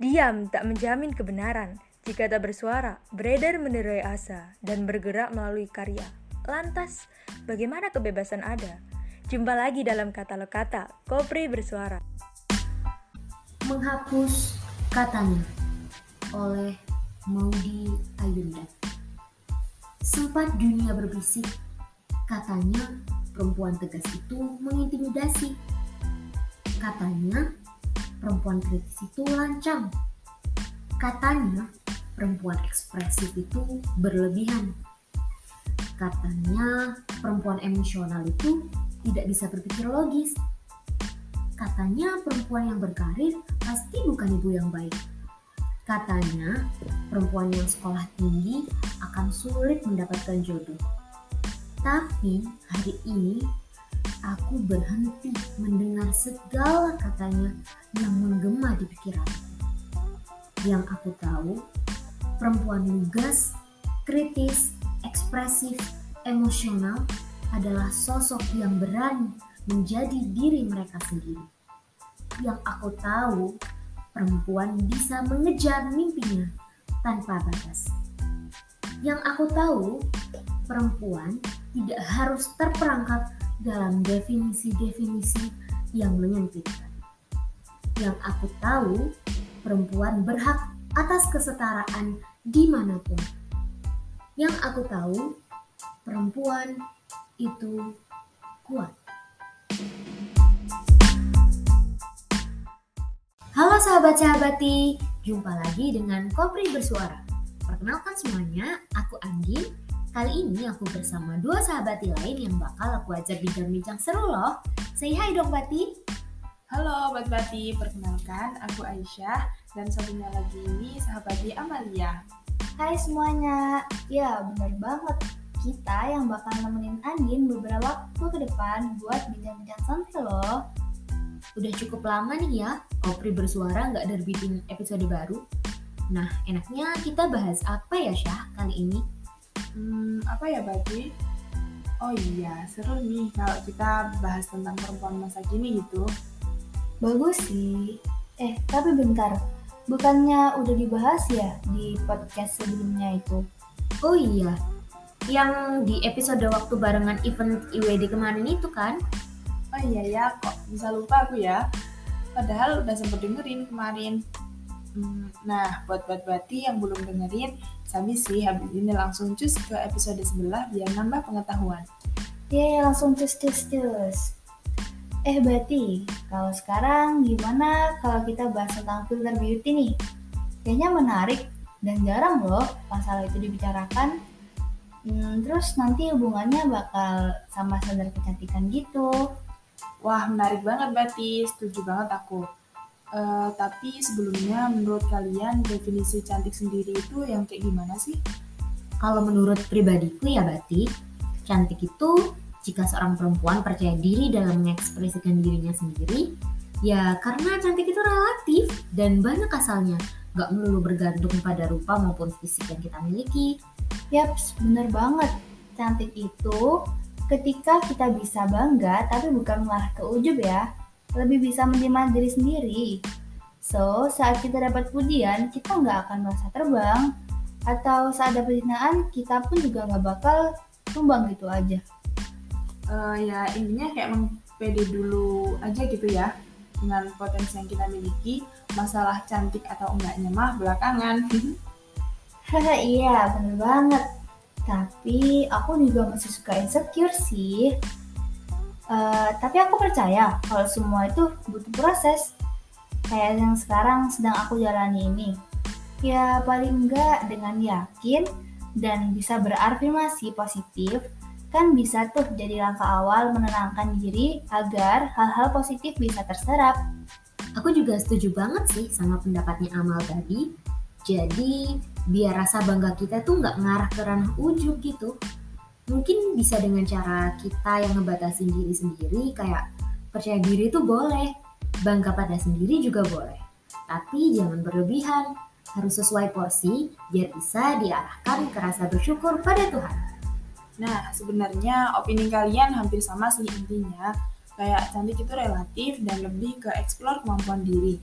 Diam tak menjamin kebenaran. Jika tak bersuara, beredar menerai asa dan bergerak melalui karya. Lantas, bagaimana kebebasan ada? Jumpa lagi dalam katalog kata, Kopri bersuara. Menghapus katanya oleh Maudi Ayunda. Sempat dunia berbisik, katanya perempuan tegas itu mengintimidasi. Katanya perempuan kritis itu lancang. Katanya, perempuan ekspresif itu berlebihan. Katanya, perempuan emosional itu tidak bisa berpikir logis. Katanya, perempuan yang berkarir pasti bukan ibu yang baik. Katanya, perempuan yang sekolah tinggi akan sulit mendapatkan jodoh. Tapi hari ini aku berhenti mendengar segala katanya yang menggema di pikiranku. Yang aku tahu, perempuan lugas, kritis, ekspresif, emosional adalah sosok yang berani menjadi diri mereka sendiri. Yang aku tahu, perempuan bisa mengejar mimpinya tanpa batas. Yang aku tahu, perempuan tidak harus terperangkap dalam definisi-definisi yang menyempitkan. Yang aku tahu, perempuan berhak atas kesetaraan di mana pun. Yang aku tahu, perempuan itu kuat. Halo sahabat-sahabati, jumpa lagi dengan Kopri Bersuara. Perkenalkan semuanya, aku Andi Kali ini aku bersama dua sahabati lain yang bakal aku ajak bincang-bincang seru loh. Say hi dong Bati. Halo Bat Bati, perkenalkan aku Aisyah dan satunya lagi ini sahabati Amalia. Hai semuanya, ya benar banget. Kita yang bakal nemenin Andin beberapa waktu ke depan buat bincang-bincang santai loh. Udah cukup lama nih ya, Opri bersuara nggak nerbitin episode baru. Nah, enaknya kita bahas apa ya Syah kali ini? Hmm, apa ya Bati? Oh iya, seru nih kalau kita bahas tentang perempuan masa kini gitu. Bagus sih. Eh, tapi bentar. Bukannya udah dibahas ya di podcast sebelumnya itu? Oh iya, yang di episode waktu barengan event IWD kemarin itu kan? Oh iya ya, kok bisa lupa aku ya. Padahal udah sempet dengerin kemarin. Hmm, nah, buat buat Bati yang belum dengerin, Sabi sih habis ini langsung cus ke episode sebelah biar nambah pengetahuan. Iya, yeah, langsung cus cus cus. Eh Bati, kalau sekarang gimana kalau kita bahas tentang filter beauty nih? Kayaknya menarik dan jarang loh masalah itu dibicarakan. Hmm, terus nanti hubungannya bakal sama standar kecantikan gitu. Wah, menarik banget Bati, setuju banget aku. Uh, tapi sebelumnya menurut kalian definisi cantik sendiri itu yang kayak gimana sih? Kalau menurut pribadiku ya Bati, cantik itu jika seorang perempuan percaya diri dalam mengekspresikan dirinya sendiri, ya karena cantik itu relatif dan banyak asalnya, gak melulu bergantung pada rupa maupun fisik yang kita miliki. Yaps, bener banget. Cantik itu ketika kita bisa bangga tapi bukan malah ke ujub ya lebih bisa menerima diri sendiri. So, saat kita dapat pujian, kita nggak akan merasa terbang. Atau saat ada penghinaan, kita pun juga nggak bakal tumbang gitu aja. Uh, ya, intinya kayak mempede dulu aja gitu ya. Dengan potensi yang kita miliki, masalah cantik atau enggaknya mah belakangan. Iya, bener banget. Tapi aku juga masih suka insecure sih Uh, tapi aku percaya kalau semua itu butuh proses. Kayak yang sekarang sedang aku jalani ini. Ya paling enggak dengan yakin dan bisa berafirmasi positif kan bisa tuh jadi langkah awal menenangkan diri agar hal-hal positif bisa terserap. Aku juga setuju banget sih sama pendapatnya Amal tadi. Jadi biar rasa bangga kita tuh nggak ngarah ke ranah ujub gitu mungkin bisa dengan cara kita yang ngebatasin diri sendiri kayak percaya diri itu boleh bangga pada sendiri juga boleh. Tapi jangan berlebihan harus sesuai porsi biar bisa diarahkan ke rasa bersyukur pada Tuhan. Nah sebenarnya opini kalian hampir sama sih intinya. Kayak cantik itu relatif dan lebih ke eksplor kemampuan diri.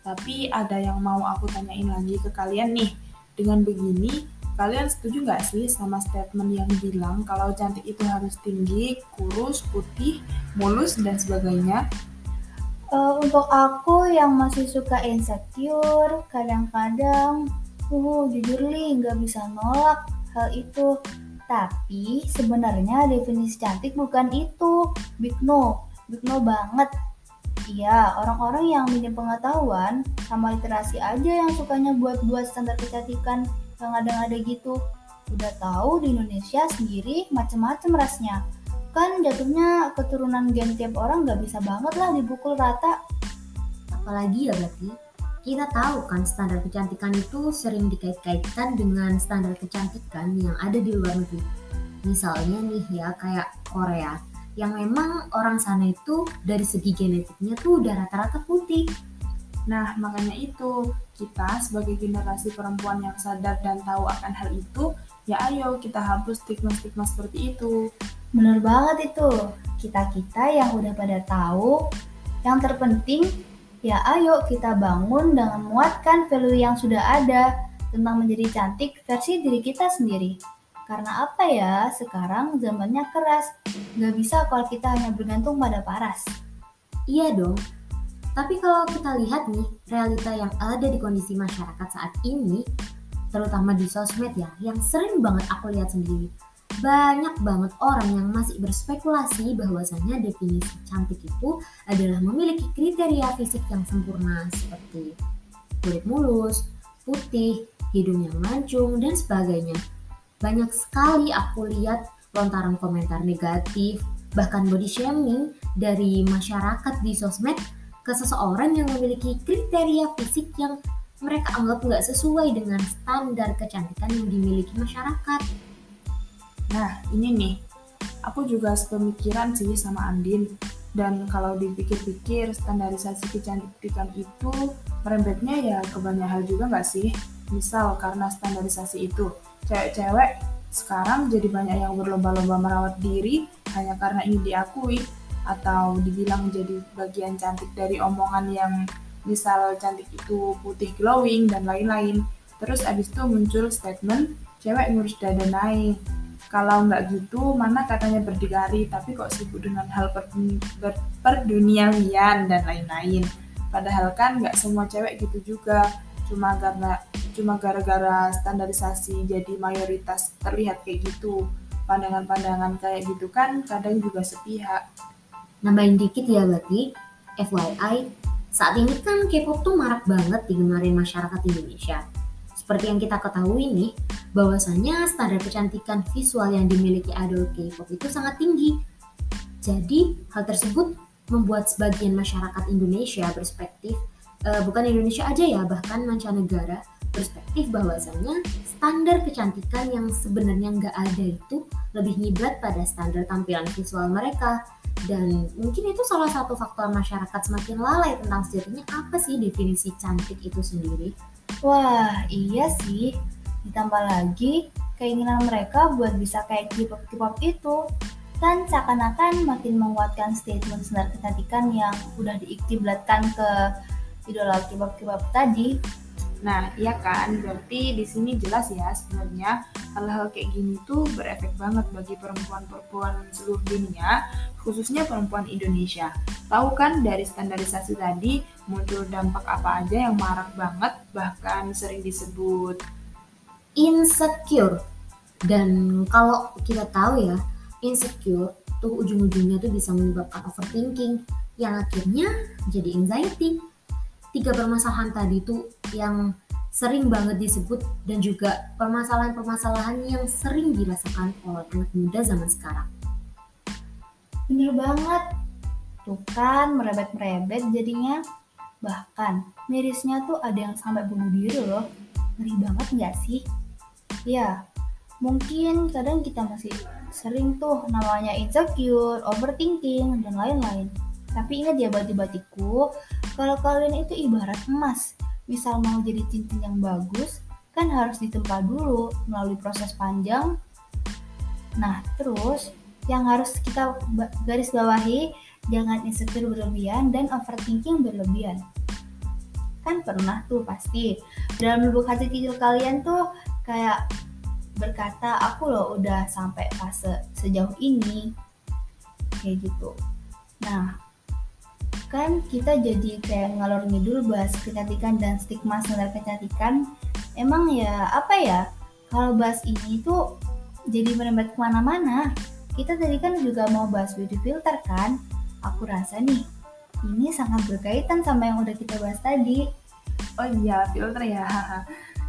Tapi ada yang mau aku tanyain lagi ke kalian nih. Dengan begini, kalian setuju nggak sih sama statement yang bilang kalau cantik itu harus tinggi, kurus, putih, mulus, dan sebagainya? Uh, untuk aku yang masih suka insecure, kadang-kadang, uh, jujur li nggak bisa nolak hal itu. Tapi sebenarnya definisi cantik bukan itu, big no, big no banget. Iya, orang-orang yang minim pengetahuan sama literasi aja yang sukanya buat-buat standar kecantikan yang ada-ada gitu. Udah tahu di Indonesia sendiri macem-macem rasnya. Kan jatuhnya keturunan gen tiap orang nggak bisa banget lah dipukul rata. Apalagi ya berarti kita tahu kan standar kecantikan itu sering dikait-kaitkan dengan standar kecantikan yang ada di luar negeri. Misalnya nih ya kayak Korea yang memang orang sana itu dari segi genetiknya tuh udah rata-rata putih Nah, makanya itu, kita sebagai generasi perempuan yang sadar dan tahu akan hal itu, ya ayo kita hapus stigma-stigma seperti itu. Bener banget itu, kita-kita yang udah pada tahu, yang terpenting, ya ayo kita bangun dengan menguatkan value yang sudah ada tentang menjadi cantik versi diri kita sendiri. Karena apa ya, sekarang zamannya keras, nggak bisa kalau kita hanya bergantung pada paras. Iya dong, tapi kalau kita lihat nih, realita yang ada di kondisi masyarakat saat ini, terutama di sosmed ya, yang sering banget aku lihat sendiri, banyak banget orang yang masih berspekulasi bahwasanya definisi cantik itu adalah memiliki kriteria fisik yang sempurna seperti kulit mulus, putih, hidung yang mancung, dan sebagainya. Banyak sekali aku lihat lontaran komentar negatif, bahkan body shaming dari masyarakat di sosmed ke seseorang yang memiliki kriteria fisik yang mereka anggap nggak sesuai dengan standar kecantikan yang dimiliki masyarakat. Nah, ini nih, aku juga sepemikiran sih sama Andin. Dan kalau dipikir-pikir, standarisasi kecantikan itu merembetnya ya ke banyak hal juga nggak sih? Misal karena standarisasi itu, cewek-cewek sekarang jadi banyak yang berlomba-lomba merawat diri hanya karena ingin diakui atau dibilang jadi bagian cantik dari omongan yang misal cantik itu putih glowing dan lain-lain. Terus abis itu muncul statement cewek ngurus dada naik. Kalau nggak gitu, mana katanya berdikari, tapi kok sibuk dengan hal per, per, perduniawian dan lain-lain. Padahal kan nggak semua cewek gitu juga. Cuma karena cuma gara-gara standarisasi jadi mayoritas terlihat kayak gitu. Pandangan-pandangan kayak gitu kan kadang juga sepihak. Nambahin dikit ya berarti, FYI, saat ini kan K-pop tuh marak banget digemarin masyarakat Indonesia. Seperti yang kita ketahui nih, bahwasanya standar kecantikan visual yang dimiliki idol K-pop itu sangat tinggi. Jadi, hal tersebut membuat sebagian masyarakat Indonesia berspektif, uh, bukan Indonesia aja ya, bahkan mancanegara, perspektif bahwasanya standar kecantikan yang sebenarnya nggak ada itu lebih nyiblat pada standar tampilan visual mereka dan mungkin itu salah satu faktor masyarakat semakin lalai tentang sejatinya apa sih definisi cantik itu sendiri. Wah, iya sih. Ditambah lagi keinginan mereka buat bisa kayak K-pop itu kan seakan-akan makin menguatkan statement standar kecantikan yang udah diiktiblatkan ke idola K-pop tadi Nah, iya kan? Berarti di sini jelas ya sebenarnya hal-hal kayak gini tuh berefek banget bagi perempuan-perempuan seluruh dunia, khususnya perempuan Indonesia. Tahu kan dari standarisasi tadi muncul dampak apa aja yang marak banget, bahkan sering disebut insecure. Dan kalau kita tahu ya, insecure tuh ujung-ujungnya tuh bisa menyebabkan overthinking yang akhirnya jadi anxiety tiga permasalahan tadi itu yang sering banget disebut dan juga permasalahan-permasalahan yang sering dirasakan oleh anak muda zaman sekarang. Bener banget. Tuh kan merebet-merebet jadinya. Bahkan mirisnya tuh ada yang sampai bunuh diri loh. Ngeri banget nggak sih? Ya, mungkin kadang kita masih sering tuh namanya insecure, overthinking, dan lain-lain. Tapi ingat ya batik-batikku, kalau kalian itu ibarat emas, misal mau jadi cincin yang bagus, kan harus ditempa dulu melalui proses panjang. Nah, terus yang harus kita garis bawahi, jangan insecure berlebihan dan overthinking berlebihan. Kan pernah tuh pasti. Dalam lubuk hati kecil kalian tuh kayak berkata, aku loh udah sampai fase sejauh ini. Kayak gitu. Nah, kan kita jadi kayak ngalor ngidul bahas kecantikan dan stigma standar kecantikan. Emang ya apa ya? Kalau bahas ini tuh jadi merembet ke mana-mana. Kita tadi kan juga mau bahas beauty filter kan? Aku rasa nih, ini sangat berkaitan sama yang udah kita bahas tadi. Oh iya, filter ya.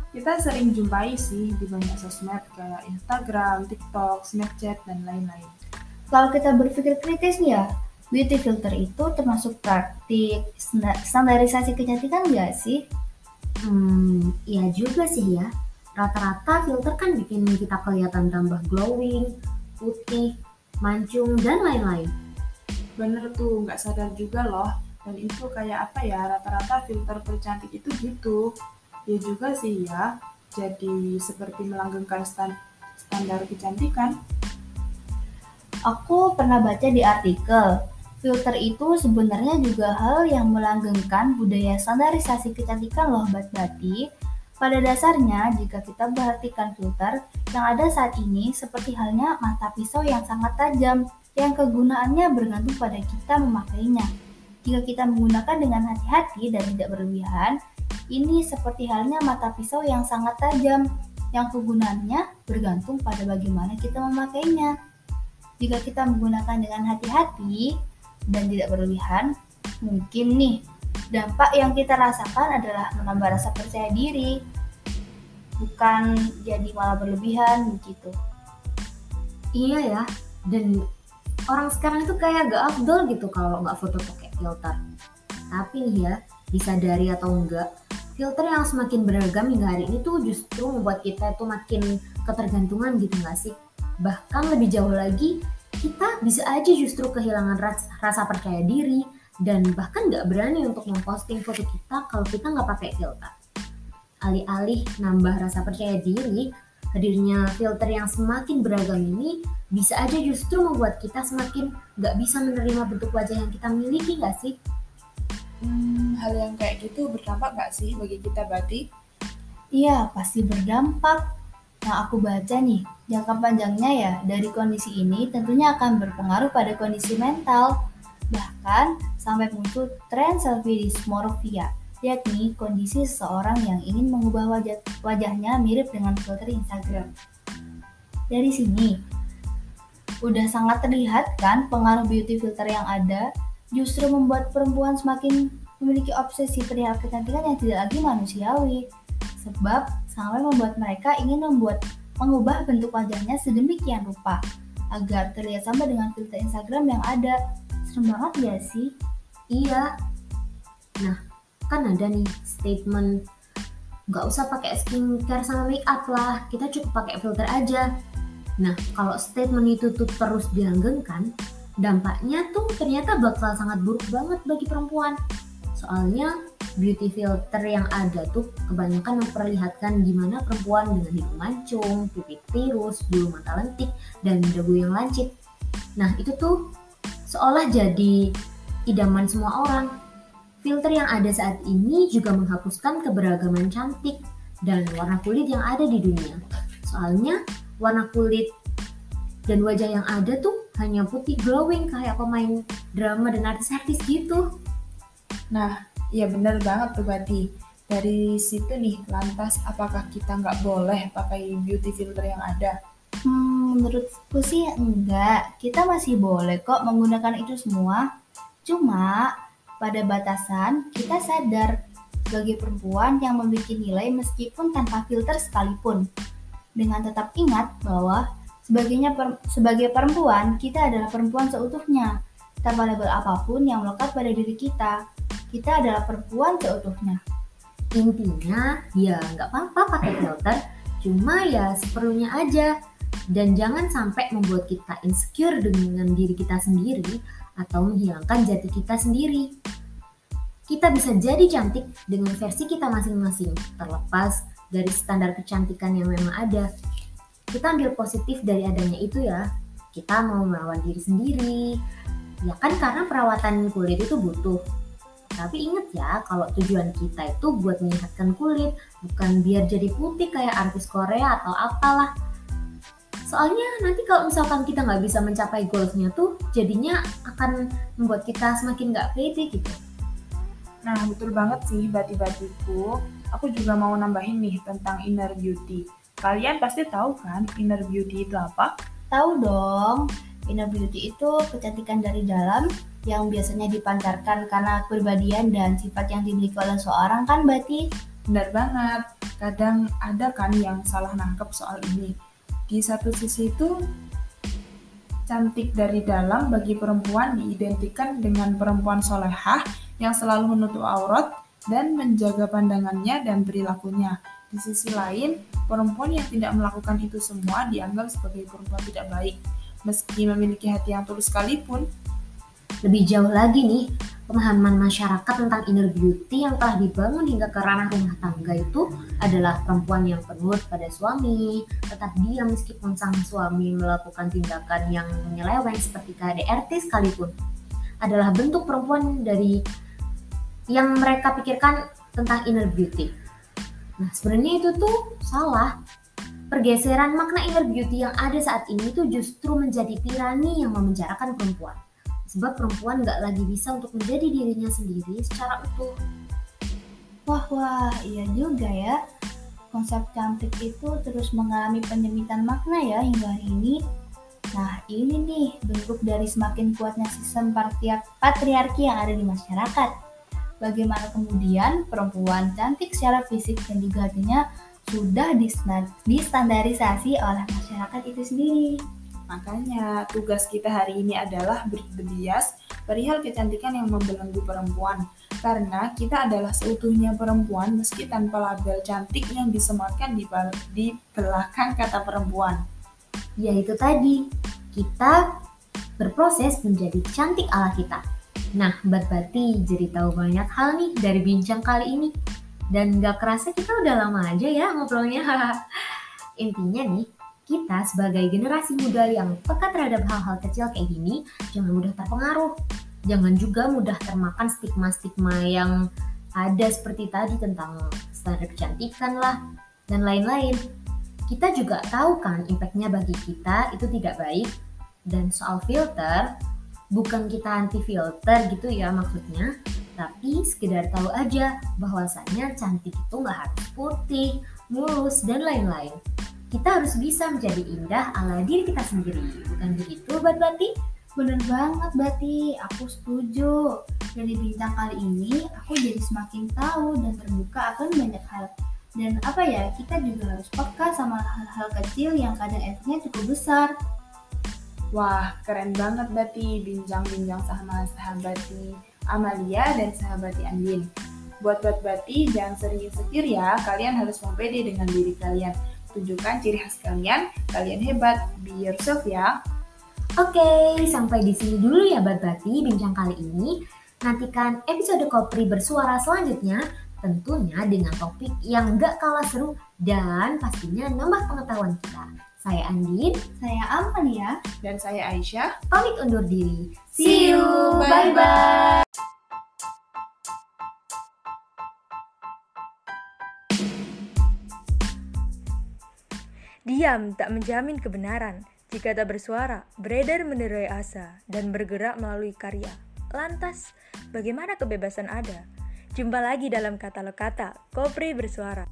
Kita sering jumpai sih di banyak sosmed kayak Instagram, TikTok, Snapchat, dan lain-lain. Kalau kita berpikir kritis nih ya, beauty filter itu termasuk praktik standarisasi kecantikan nggak sih? Hmm, iya juga sih ya. Rata-rata filter kan bikin kita kelihatan tambah glowing, putih, mancung, dan lain-lain. Bener tuh, nggak sadar juga loh. Dan itu kayak apa ya, rata-rata filter tercantik itu gitu. Ya juga sih ya, jadi seperti melanggengkan stand standar kecantikan. Aku pernah baca di artikel, filter itu sebenarnya juga hal yang melanggengkan budaya standarisasi kecantikan loh Bat-Bati. Pada dasarnya, jika kita perhatikan filter yang ada saat ini seperti halnya mata pisau yang sangat tajam, yang kegunaannya bergantung pada kita memakainya. Jika kita menggunakan dengan hati-hati dan tidak berlebihan, ini seperti halnya mata pisau yang sangat tajam, yang kegunaannya bergantung pada bagaimana kita memakainya. Jika kita menggunakan dengan hati-hati dan tidak berlebihan, mungkin nih dampak yang kita rasakan adalah menambah rasa percaya diri, bukan jadi malah berlebihan begitu. Iya ya, dan orang sekarang itu kayak gak afdol gitu kalau nggak foto pakai filter. Tapi nih ya, disadari atau enggak, filter yang semakin beragam hingga hari ini tuh justru membuat kita tuh makin ketergantungan gitu nggak sih? Bahkan lebih jauh lagi, kita bisa aja justru kehilangan rasa percaya diri dan bahkan nggak berani untuk memposting foto kita kalau kita nggak pakai filter. Alih-alih nambah rasa percaya diri, hadirnya filter yang semakin beragam ini bisa aja justru membuat kita semakin nggak bisa menerima bentuk wajah yang kita miliki nggak sih? Hmm, hal yang kayak gitu berdampak nggak sih bagi kita berarti? Iya, pasti berdampak. Nah, aku baca nih, jangka panjangnya ya dari kondisi ini tentunya akan berpengaruh pada kondisi mental. Bahkan sampai muncul tren selfie dysmorphia, yakni kondisi seseorang yang ingin mengubah wajah, wajahnya mirip dengan filter Instagram. Dari sini, udah sangat terlihat kan pengaruh beauty filter yang ada justru membuat perempuan semakin memiliki obsesi perihal kecantikan yang tidak lagi manusiawi. Sebab sampai membuat mereka ingin membuat mengubah bentuk wajahnya sedemikian rupa agar terlihat sama dengan filter Instagram yang ada. Serem banget ya sih? Iya. Nah, kan ada nih statement nggak usah pakai skincare sama make up lah, kita cukup pakai filter aja. Nah, kalau statement itu tuh terus dilanggengkan, dampaknya tuh ternyata bakal sangat buruk banget bagi perempuan. Soalnya beauty filter yang ada tuh kebanyakan memperlihatkan gimana perempuan dengan hidung mancung, pipi tirus, bulu mata lentik, dan dagu yang lancip. Nah itu tuh seolah jadi idaman semua orang. Filter yang ada saat ini juga menghapuskan keberagaman cantik dan warna kulit yang ada di dunia. Soalnya warna kulit dan wajah yang ada tuh hanya putih glowing kayak pemain drama dan artis-artis gitu. Nah, ya bener banget tuh berarti. Dari situ nih, lantas apakah kita nggak boleh pakai beauty filter yang ada? Hmm, menurutku sih enggak. Kita masih boleh kok menggunakan itu semua. Cuma pada batasan kita sadar sebagai perempuan yang memiliki nilai meskipun tanpa filter sekalipun. Dengan tetap ingat bahwa sebagainya per, sebagai perempuan kita adalah perempuan seutuhnya tanpa label apa pun yang melekat pada diri kita kita adalah perempuan seutuhnya. Intinya, ya nggak apa-apa pakai filter, cuma ya seperlunya aja. Dan jangan sampai membuat kita insecure dengan diri kita sendiri atau menghilangkan jati kita sendiri. Kita bisa jadi cantik dengan versi kita masing-masing, terlepas dari standar kecantikan yang memang ada. Kita ambil positif dari adanya itu ya. Kita mau merawat diri sendiri. Ya kan karena perawatan kulit itu butuh Tapi inget ya, kalau tujuan kita itu buat menyehatkan kulit, bukan biar jadi putih kayak artis Korea atau apalah. Soalnya nanti kalau misalkan kita nggak bisa mencapai goalsnya tuh, jadinya akan membuat kita semakin nggak pede gitu. Nah, betul banget sih bati-batiku. Aku juga mau nambahin nih tentang inner beauty. Kalian pasti tahu kan inner beauty itu apa? Tahu dong, inner beauty itu kecantikan dari dalam yang biasanya dipancarkan karena kepribadian dan sifat yang dimiliki oleh seorang kan berarti Benar banget. Kadang ada kan yang salah nangkep soal ini. Di satu sisi itu cantik dari dalam bagi perempuan diidentikan dengan perempuan solehah yang selalu menutup aurat dan menjaga pandangannya dan perilakunya. Di sisi lain, perempuan yang tidak melakukan itu semua dianggap sebagai perempuan tidak baik. Meski memiliki hati yang tulus sekalipun, Lebih jauh lagi nih, pemahaman masyarakat tentang inner beauty yang telah dibangun hingga ke ranah rumah tangga itu adalah perempuan yang penurut pada suami, tetap diam meskipun sang suami melakukan tindakan yang menyeleweng seperti KDRT sekalipun. Adalah bentuk perempuan dari yang mereka pikirkan tentang inner beauty. Nah, sebenarnya itu tuh salah. Pergeseran makna inner beauty yang ada saat ini tuh justru menjadi tirani yang memenjarakan perempuan. Sebab perempuan nggak lagi bisa untuk menjadi dirinya sendiri secara utuh. Wah wah, iya juga ya. Konsep cantik itu terus mengalami penyempitan makna ya hingga hari ini. Nah ini nih bentuk dari semakin kuatnya sistem patriar- patriarki yang ada di masyarakat. Bagaimana kemudian perempuan cantik secara fisik dan juga hatinya sudah distandarisasi oleh masyarakat itu sendiri. Makanya tugas kita hari ini adalah berbias perihal kecantikan yang membelenggu perempuan. Karena kita adalah seutuhnya perempuan meski tanpa label cantik yang disematkan di, di belakang kata perempuan. Yaitu tadi, kita berproses menjadi cantik ala kita. Nah, Mbak Bati jadi tahu banyak hal nih dari bincang kali ini. Dan gak kerasa kita udah lama aja ya ngobrolnya. Intinya nih, kita sebagai generasi muda yang peka terhadap hal-hal kecil kayak gini, jangan mudah terpengaruh. Jangan juga mudah termakan stigma-stigma yang ada seperti tadi tentang standar kecantikan lah, dan lain-lain. Kita juga tahu kan impactnya bagi kita itu tidak baik. Dan soal filter, bukan kita anti filter gitu ya maksudnya, tapi sekedar tahu aja bahwasannya cantik itu nggak harus putih, mulus, dan lain-lain. Kita harus bisa menjadi indah ala diri kita sendiri. Bukan begitu, Mbak Bati? Bener banget Bati, aku setuju. Dari bincang kali ini, aku jadi semakin tahu dan terbuka akan banyak hal. Dan apa ya, kita juga harus peka sama hal-hal kecil yang kadang efeknya cukup besar. Wah, keren banget Bati bincang-bincang sama sahabati Amalia dan sahabati Andin. Buat buat Bati, jangan sering insecure ya. Kalian harus mau pede dengan diri kalian. Tunjukkan ciri khas kalian. Kalian hebat. Be yourself ya. Oke, sampai di sini dulu ya Mbak Bati bincang kali ini. Nantikan episode Kopri bersuara selanjutnya tentunya dengan topik yang gak kalah seru dan pastinya nambah pengetahuan kita. Saya Andin, Saya Amalia. Dan saya Aisyah. pamit undur diri. See you. Bye-bye. Diam tak menjamin kebenaran. Jika tak bersuara, beredar menerai asa dan bergerak melalui karya. Lantas, bagaimana kebebasan ada? Jumpa lagi dalam katalog kata Kopri Bersuara.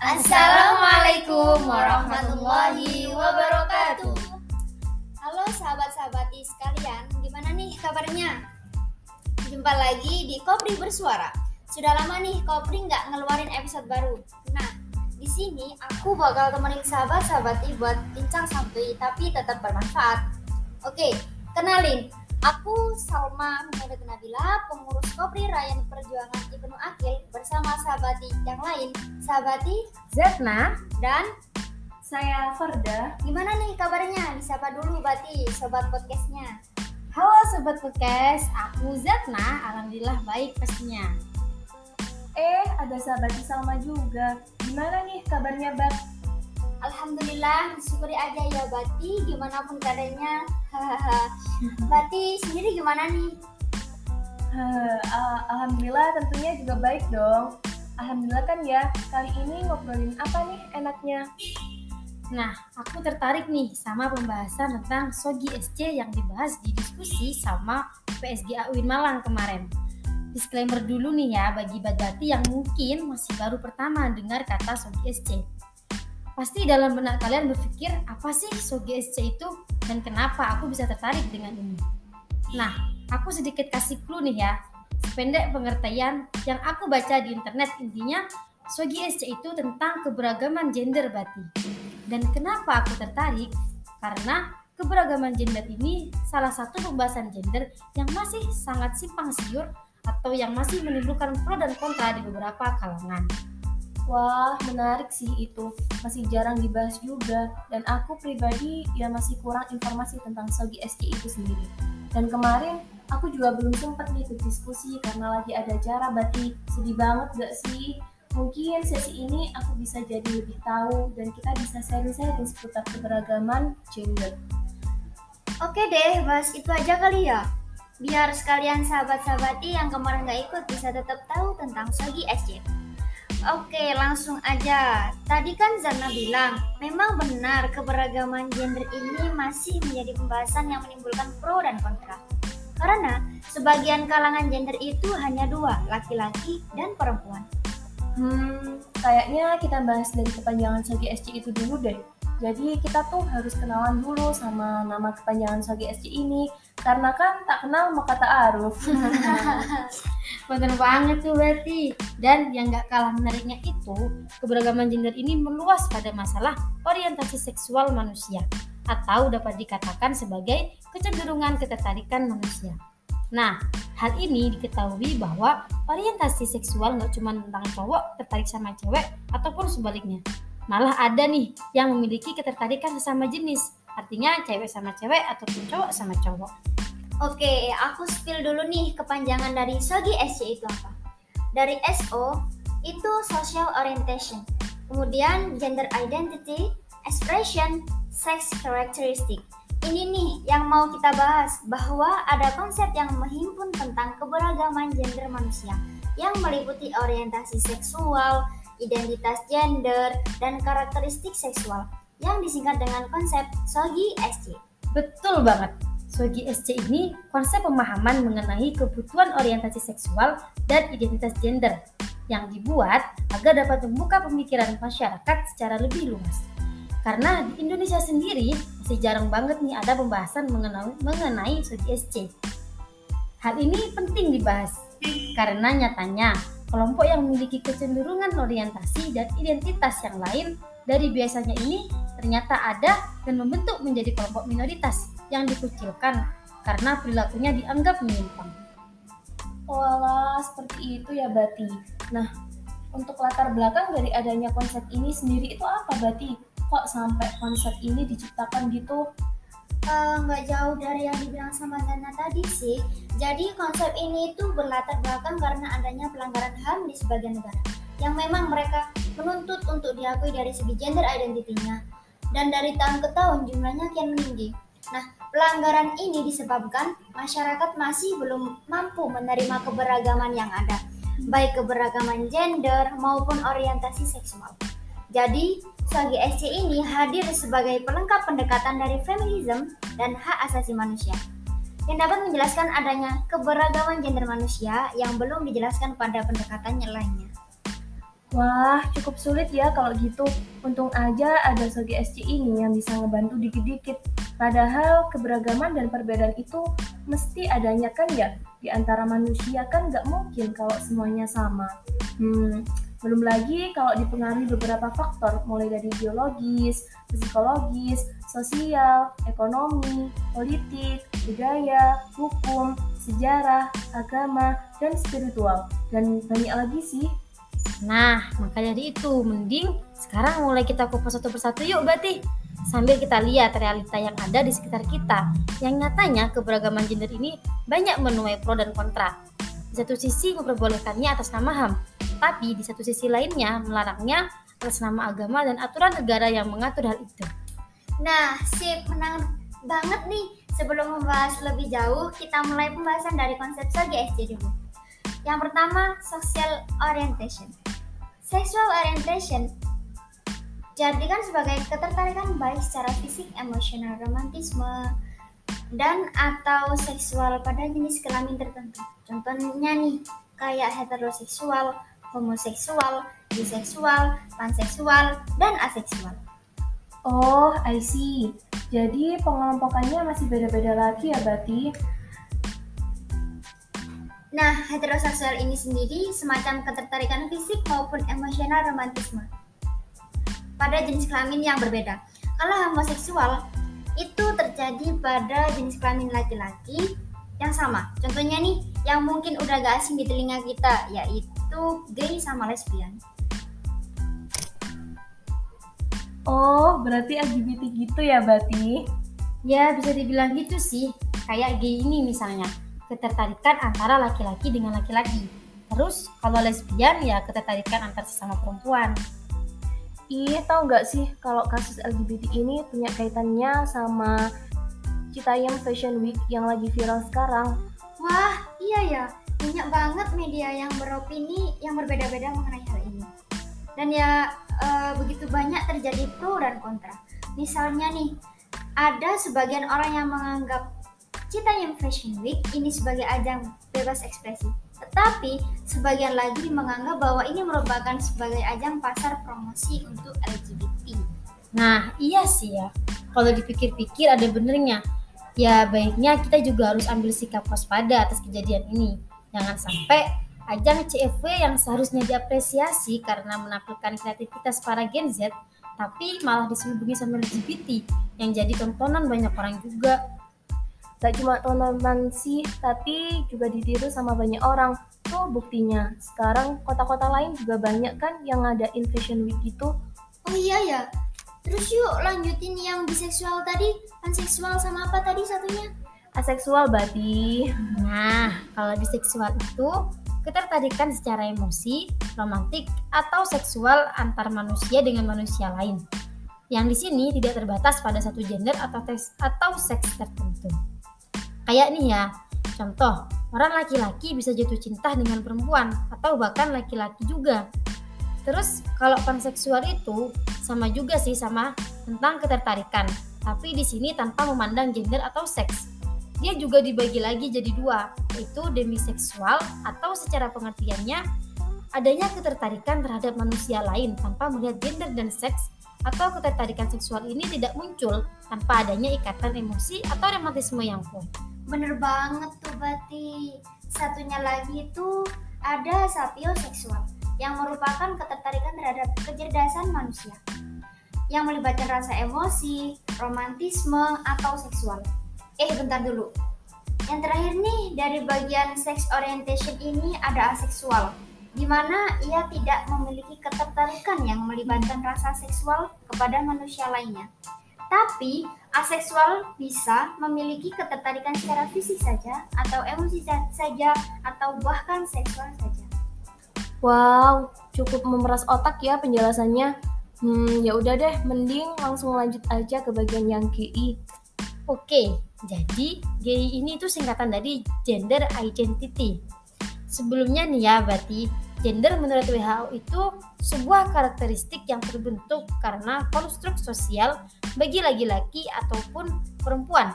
Assalamualaikum warahmatullahi wabarakatuh. Halo sahabat-sahabati sekalian, gimana nih kabarnya? Jumpa lagi di Kopri Bersuara. Sudah lama nih Kopri nggak ngeluarin episode baru. Nah, di sini aku bakal temenin sahabat-sahabati buat bincang santuy tapi tetap bermanfaat. Oke, kenalin. Aku Salma Muhammad Nabila, pengurus Kopri Rayan Perjuangan Ibnu Akil bersama sahabati yang lain. Sahabati Zetna, dan Saya Farda. gimana nih kabarnya? Disapa dulu Bati, sobat podcastnya. Halo Sobat Podcast, aku Zatna, Alhamdulillah baik pastinya. Eh, ada sahabat Salma juga. Gimana nih kabarnya, Bat? Alhamdulillah, disyukuri aja ya Bati, gimana pun keadaannya. Bati sendiri gimana nih? uh, Alhamdulillah tentunya juga baik dong. Alhamdulillah kan ya, kali ini ngobrolin apa nih enaknya? Nah, aku tertarik nih sama pembahasan tentang Sogi SC yang dibahas di diskusi sama PSG UIN Malang kemarin. Disclaimer dulu nih ya bagi Badati yang mungkin masih baru pertama dengar kata Sogi SC. Pasti dalam benak kalian berpikir apa sih Sogi SC itu dan kenapa aku bisa tertarik dengan ini. Nah, aku sedikit kasih clue nih ya. Sependek pengertian yang aku baca di internet intinya Sogi SC itu tentang keberagaman gender Bati. Dan kenapa aku tertarik? Karena keberagaman gender ini salah satu pembahasan gender yang masih sangat simpang siur atau yang masih menimbulkan pro dan kontra di beberapa kalangan. Wah, menarik sih itu. Masih jarang dibahas juga. Dan aku pribadi ya masih kurang informasi tentang Sogi SC itu sendiri. Dan kemarin aku juga belum sempat nih diskusi karena lagi ada acara batik. Sedih banget gak sih? Mungkin sesi ini aku bisa jadi lebih tahu dan kita bisa sharing-sharing seputar keberagaman gender. Oke deh, bahas itu aja kali ya. Biar sekalian sahabat-sahabati yang kemarin gak ikut bisa tetap tahu tentang Sogi SC. Oke, langsung aja. Tadi kan Zana bilang, memang benar keberagaman gender ini masih menjadi pembahasan yang menimbulkan pro dan kontra. Karena sebagian kalangan gender itu hanya dua, laki-laki dan perempuan. Hmm, kayaknya kita bahas dari kepanjangan SC itu dulu deh. Jadi kita tuh harus kenalan dulu sama nama kepanjangan Sogi SC ini. Karena kan tak kenal maka tak aruf. Bener banget tuh berarti. Dan yang gak kalah menariknya itu, keberagaman gender ini meluas pada masalah orientasi seksual manusia. Atau dapat dikatakan sebagai kecenderungan ketertarikan manusia. Nah, hal ini diketahui bahwa orientasi seksual nggak cuma tentang cowok tertarik sama cewek ataupun sebaliknya. Malah ada nih yang memiliki ketertarikan sesama jenis, artinya cewek sama cewek ataupun cowok sama cowok. Oke, aku spill dulu nih kepanjangan dari SOGI SC itu apa. Dari SO itu social orientation, kemudian gender identity, expression, sex characteristic. Ini nih yang mau kita bahas bahwa ada konsep yang menghimpun tentang keberagaman gender manusia yang meliputi orientasi seksual, identitas gender, dan karakteristik seksual yang disingkat dengan konsep SOGI SC. Betul banget. SOGI SC ini konsep pemahaman mengenai kebutuhan orientasi seksual dan identitas gender yang dibuat agar dapat membuka pemikiran masyarakat secara lebih luas. Karena di Indonesia sendiri masih jarang banget nih ada pembahasan mengenai, mengenai studi SC. Hal ini penting dibahas karena nyatanya kelompok yang memiliki kecenderungan orientasi dan identitas yang lain dari biasanya ini ternyata ada dan membentuk menjadi kelompok minoritas yang dikucilkan karena perilakunya dianggap menyimpang. Walah, seperti itu ya Bati. Nah, untuk latar belakang dari adanya konsep ini sendiri itu apa Bati? kok sampai konsep ini diciptakan gitu? Eh, nggak uh, jauh dari yang dibilang sama Zana tadi sih. Jadi konsep ini itu berlatar belakang karena adanya pelanggaran HAM di sebagian negara yang memang mereka menuntut untuk diakui dari segi gender identitinya dan dari tahun ke tahun jumlahnya kian meninggi. Nah, pelanggaran ini disebabkan masyarakat masih belum mampu menerima keberagaman yang ada, baik keberagaman gender maupun orientasi seksual. Jadi, Sagi SC ini hadir sebagai pelengkap pendekatan dari feminisme dan hak asasi manusia yang dapat menjelaskan adanya keberagaman gender manusia yang belum dijelaskan pada pendekatannya lainnya. Wah, cukup sulit ya kalau gitu. Untung aja ada Sogi SC ini yang bisa ngebantu dikit-dikit. Padahal keberagaman dan perbedaan itu mesti adanya kan ya? Di antara manusia kan nggak mungkin kalau semuanya sama. Hmm, belum lagi kalau dipengaruhi beberapa faktor mulai dari biologis, psikologis, sosial, ekonomi, politik, budaya, hukum, sejarah, agama, dan spiritual. Dan banyak lagi sih. Nah, maka dari itu mending sekarang mulai kita kupas satu persatu yuk berarti sambil kita lihat realita yang ada di sekitar kita yang nyatanya keberagaman gender ini banyak menuai pro dan kontra. Di satu sisi memperbolehkannya atas nama HAM, tapi di satu sisi lainnya melarangnya atas nama agama dan aturan negara yang mengatur hal itu. Nah, sip menang banget nih sebelum membahas lebih jauh, kita mulai pembahasan dari konsep SG dulu. Yang pertama, social orientation. Sexual orientation jadikan sebagai ketertarikan baik secara fisik, emosional, romantisme, dan atau seksual pada jenis kelamin tertentu. Contohnya nih, kayak heteroseksual, homoseksual, biseksual, panseksual, dan aseksual. Oh, I see. Jadi pengelompokannya masih beda-beda lagi ya, Bati? Nah, heteroseksual ini sendiri semacam ketertarikan fisik maupun emosional romantisme pada jenis kelamin yang berbeda. Kalau homoseksual itu terjadi pada jenis kelamin laki-laki yang sama. Contohnya nih, yang mungkin udah gak asing di telinga kita, yaitu gay sama lesbian. Oh, berarti LGBT gitu ya, Bati? Ya, bisa dibilang gitu sih. Kayak gay ini misalnya, ketertarikan antara laki-laki dengan laki-laki. Terus, kalau lesbian ya ketertarikan antar sesama perempuan. Ih, tau nggak sih kalau kasus LGBT ini punya kaitannya sama Citayam Fashion Week yang lagi viral sekarang? Wah, iya ya. Banyak banget media yang beropini yang berbeda-beda mengenai hal ini. Dan ya e, begitu banyak terjadi pro dan kontra. Misalnya nih, ada sebagian orang yang menganggap Citayam Fashion Week ini sebagai ajang bebas ekspresi tetapi sebagian lagi menganggap bahwa ini merupakan sebagai ajang pasar promosi untuk LGBT. Nah, iya sih ya. Kalau dipikir-pikir ada benernya. Ya baiknya kita juga harus ambil sikap waspada atas kejadian ini. Jangan sampai ajang CFW yang seharusnya diapresiasi karena menampilkan kreativitas para Gen Z, tapi malah diselubungi sama LGBT yang jadi tontonan banyak orang juga. Gak cuma tontonan sih, tapi juga ditiru sama banyak orang. Tuh buktinya, sekarang kota-kota lain juga banyak kan yang ada Fashion Week gitu. Oh iya ya, terus yuk lanjutin yang biseksual tadi, panseksual sama apa tadi satunya? Aseksual berarti. Nah, kalau biseksual itu ketertarikan secara emosi, romantik, atau seksual antar manusia dengan manusia lain. Yang di sini tidak terbatas pada satu gender atau, tes, atau seks tertentu. Kayak nih ya, contoh, orang laki-laki bisa jatuh cinta dengan perempuan atau bahkan laki-laki juga. Terus kalau panseksual itu sama juga sih sama tentang ketertarikan, tapi di sini tanpa memandang gender atau seks. Dia juga dibagi lagi jadi dua, yaitu demiseksual atau secara pengertiannya adanya ketertarikan terhadap manusia lain tanpa melihat gender dan seks atau ketertarikan seksual ini tidak muncul tanpa adanya ikatan emosi atau romantisme yang kuat. Bener banget tuh Bati. Satunya lagi itu ada sapioseksual yang merupakan ketertarikan terhadap kecerdasan manusia yang melibatkan rasa emosi, romantisme, atau seksual. Eh, bentar dulu. Yang terakhir nih, dari bagian sex orientation ini ada aseksual, di mana ia tidak memiliki ketertarikan yang melibatkan rasa seksual kepada manusia lainnya. Tapi aseksual bisa memiliki ketertarikan secara fisik saja atau emosi saja atau bahkan seksual saja. Wow, cukup memeras otak ya penjelasannya. Hmm, ya udah deh, mending langsung lanjut aja ke bagian yang GI. Oke, jadi GI ini itu singkatan dari gender identity. Sebelumnya nih ya, berarti gender menurut WHO itu sebuah karakteristik yang terbentuk karena konstruk sosial bagi laki-laki ataupun perempuan.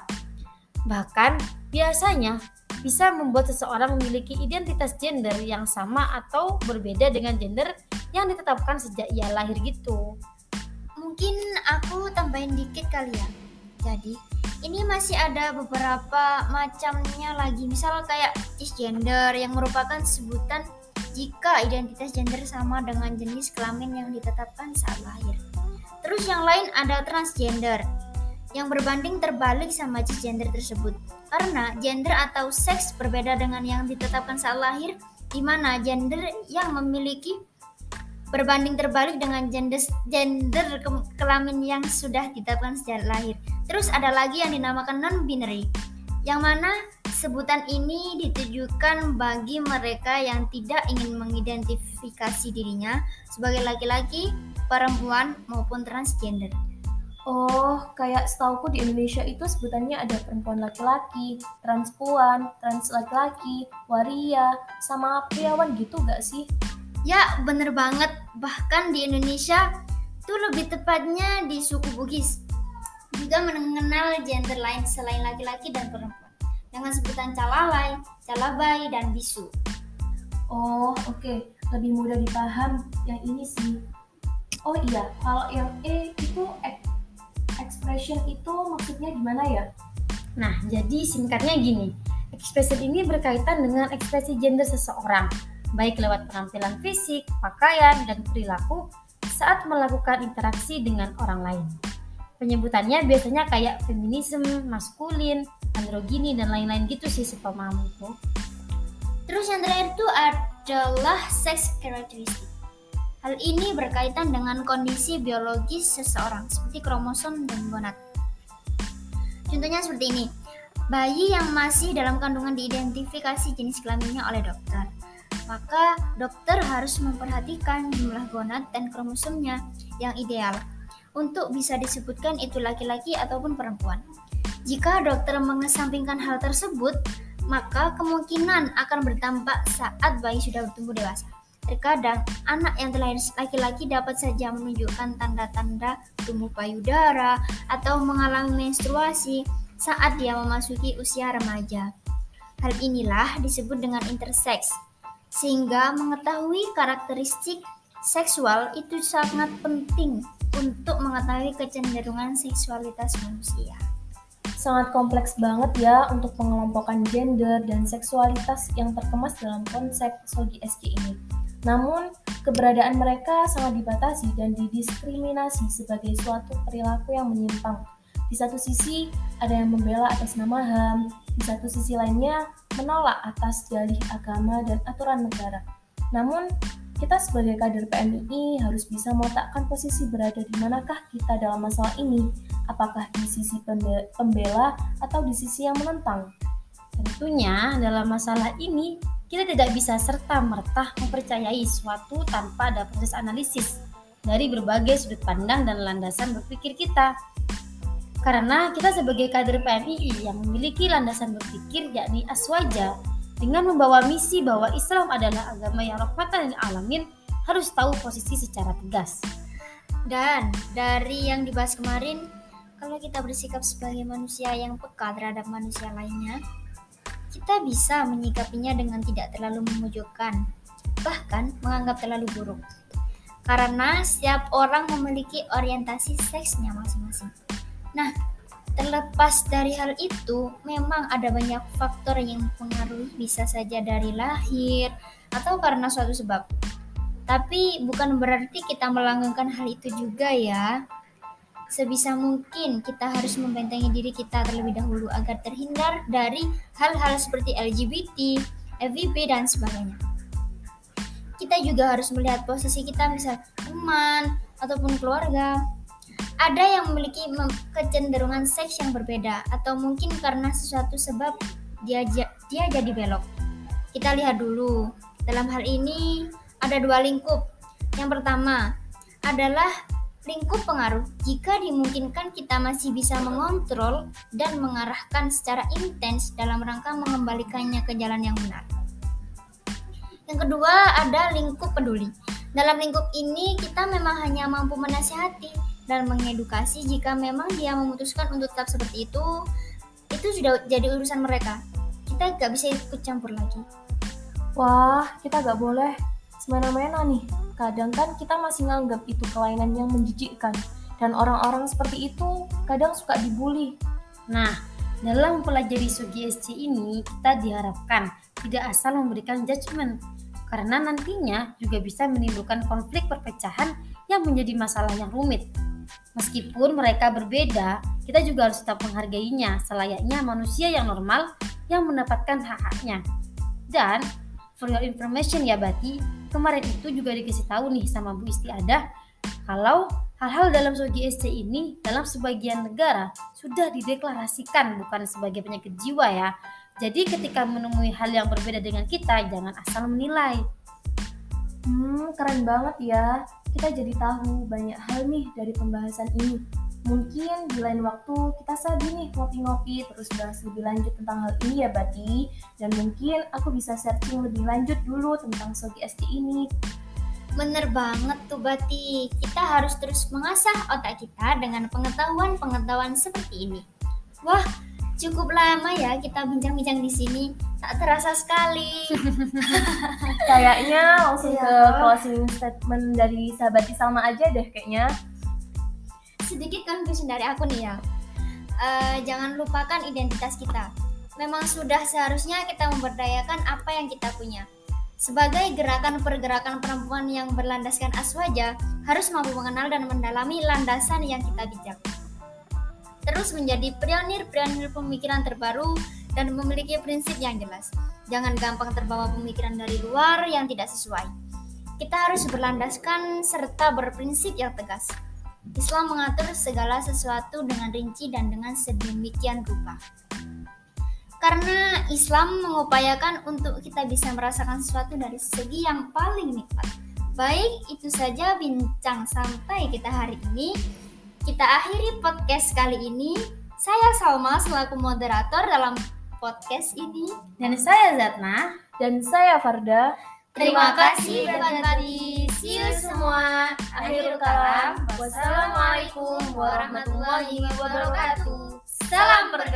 Bahkan biasanya bisa membuat seseorang memiliki identitas gender yang sama atau berbeda dengan gender yang ditetapkan sejak ia lahir gitu. Mungkin aku tambahin dikit kali ya. Jadi, ini masih ada beberapa macamnya lagi. Misal kayak cisgender yang merupakan sebutan jika identitas gender sama dengan jenis kelamin yang ditetapkan saat lahir. Terus yang lain ada transgender yang berbanding terbalik sama cisgender tersebut. Karena gender atau seks berbeda dengan yang ditetapkan saat lahir, di mana gender yang memiliki berbanding terbalik dengan gender gender ke kelamin yang sudah ditetapkan sejak lahir. Terus ada lagi yang dinamakan non-binary, yang mana sebutan ini ditujukan bagi mereka yang tidak ingin mengidentifikasi dirinya sebagai laki-laki, perempuan, maupun transgender. Oh, kayak setauku di Indonesia itu sebutannya ada perempuan laki-laki, transpuan, trans laki-laki, waria, sama priawan gitu gak sih? Ya, bener banget. Bahkan di Indonesia tuh lebih tepatnya di suku Bugis. Juga mengenal gender lain selain laki-laki dan perempuan. Dengan sebutan calalai, calabai, dan bisu. Oh, oke. Lebih mudah dipaham yang ini sih. Oh iya, kalau yang E itu ek- expression itu maksudnya gimana ya? Nah, jadi singkatnya gini. Expression ini berkaitan dengan ekspresi gender seseorang, baik lewat penampilan fisik, pakaian, dan perilaku saat melakukan interaksi dengan orang lain. Penyebutannya biasanya kayak feminisme, maskulin, androgini, dan lain-lain gitu sih sepemahamanku. Terus yang terakhir itu adalah sex characteristic. Hal ini berkaitan dengan kondisi biologis seseorang seperti kromosom dan gonad. Contohnya seperti ini. Bayi yang masih dalam kandungan diidentifikasi jenis kelaminnya oleh dokter. Maka dokter harus memperhatikan jumlah gonad dan kromosomnya yang ideal untuk bisa disebutkan itu laki-laki ataupun perempuan. Jika dokter mengesampingkan hal tersebut, maka kemungkinan akan berdampak saat bayi sudah bertumbuh dewasa. Terkadang, anak yang terlahir laki-laki dapat saja menunjukkan tanda-tanda tumbuh payudara atau mengalami menstruasi saat dia memasuki usia remaja. Hal inilah disebut dengan intersex, sehingga mengetahui karakteristik seksual itu sangat penting untuk mengetahui kecenderungan seksualitas manusia. Sangat kompleks banget ya untuk pengelompokan gender dan seksualitas yang terkemas dalam konsep Sogi SG ini. Namun, keberadaan mereka sangat dibatasi dan didiskriminasi sebagai suatu perilaku yang menyimpang. Di satu sisi, ada yang membela atas nama HAM, di satu sisi lainnya menolak atas dalih agama dan aturan negara. Namun, kita sebagai kader PMII harus bisa meletakkan posisi berada di manakah kita dalam masalah ini, apakah di sisi pembela atau di sisi yang menentang. Tentunya dalam masalah ini kita tidak bisa serta-merta mempercayai suatu tanpa ada proses analisis dari berbagai sudut pandang dan landasan berpikir kita. Karena kita sebagai kader PMII yang memiliki landasan berpikir yakni aswaja dengan membawa misi bahwa Islam adalah agama yang rahmatan lil alamin harus tahu posisi secara tegas. Dan dari yang dibahas kemarin, kalau kita bersikap sebagai manusia yang peka terhadap manusia lainnya, kita bisa menyikapinya dengan tidak terlalu memojokkan, bahkan menganggap terlalu buruk. Karena setiap orang memiliki orientasi seksnya masing-masing. Nah, terlepas dari hal itu, memang ada banyak faktor yang mempengaruhi bisa saja dari lahir atau karena suatu sebab. Tapi bukan berarti kita melanggengkan hal itu juga ya. Sebisa mungkin kita harus membentengi diri kita terlebih dahulu agar terhindar dari hal-hal seperti LGBT, FVP, dan sebagainya. Kita juga harus melihat posisi kita misal teman ataupun keluarga ada yang memiliki kecenderungan seks yang berbeda atau mungkin karena sesuatu sebab dia dia jadi belok. Kita lihat dulu. Dalam hal ini ada dua lingkup. Yang pertama adalah lingkup pengaruh. Jika dimungkinkan kita masih bisa mengontrol dan mengarahkan secara intens dalam rangka mengembalikannya ke jalan yang benar. Yang kedua ada lingkup peduli. Dalam lingkup ini kita memang hanya mampu menasihati, dan mengedukasi jika memang dia memutuskan untuk tetap seperti itu itu sudah jadi urusan mereka. Kita gak bisa ikut campur lagi. Wah kita gak boleh semena-mena nih. Kadang kan kita masih nganggap itu kelainan yang menjijikkan. Dan orang-orang seperti itu kadang suka dibully. Nah dalam mempelajari SC ini kita diharapkan tidak asal memberikan judgement. Karena nantinya juga bisa menimbulkan konflik perpecahan yang menjadi masalah yang rumit Meskipun mereka berbeda, kita juga harus tetap menghargainya selayaknya manusia yang normal yang mendapatkan hak-haknya. Dan for your information ya Bati, kemarin itu juga dikasih tahu nih sama Bu Istiadah kalau hal-hal dalam Sogi SC ini dalam sebagian negara sudah dideklarasikan bukan sebagai penyakit jiwa ya. Jadi ketika menemui hal yang berbeda dengan kita, jangan asal menilai. Hmm, keren banget ya kita jadi tahu banyak hal nih dari pembahasan ini. Mungkin di lain waktu kita sabi nih ngopi-ngopi terus bahas lebih lanjut tentang hal ini ya Bati. Dan mungkin aku bisa searching lebih lanjut dulu tentang Sogi SC ini. Bener banget tuh Bati. Kita harus terus mengasah otak kita dengan pengetahuan-pengetahuan seperti ini. Wah, cukup lama ya kita bincang-bincang di sini. Tak terasa sekali. Kayaknya langsung ke Iya. closing statement dari sahabat Salma aja deh kayaknya. sedikit conclusion dari aku nih ya. Eh, jangan lupakan identitas kita. Memang sudah seharusnya kita memberdayakan apa yang kita punya. Sebagai gerakan pergerakan perempuan yang berlandaskan aswaja, harus mampu mengenal dan mendalami landasan yang kita bijak. Terus menjadi pionir-pionir pemikiran terbaru dan memiliki prinsip yang jelas. Jangan gampang terbawa pemikiran dari luar yang tidak sesuai. Kita harus berlandaskan serta berprinsip yang tegas. Islam mengatur segala sesuatu dengan rinci dan dengan sedemikian rupa. Karena Islam mengupayakan untuk kita bisa merasakan sesuatu dari segi yang paling nikmat. Baik, itu saja bincang santai kita hari ini. Kita akhiri podcast kali ini. Saya Salma selaku moderator dalam podcast ini. Dan saya Zatna. Dan saya Farda. Terima kasih Bati. See you semua. Akhirul kalam. Wassalamualaikum warahmatullahi wabarakatuh. Salam perkembangan.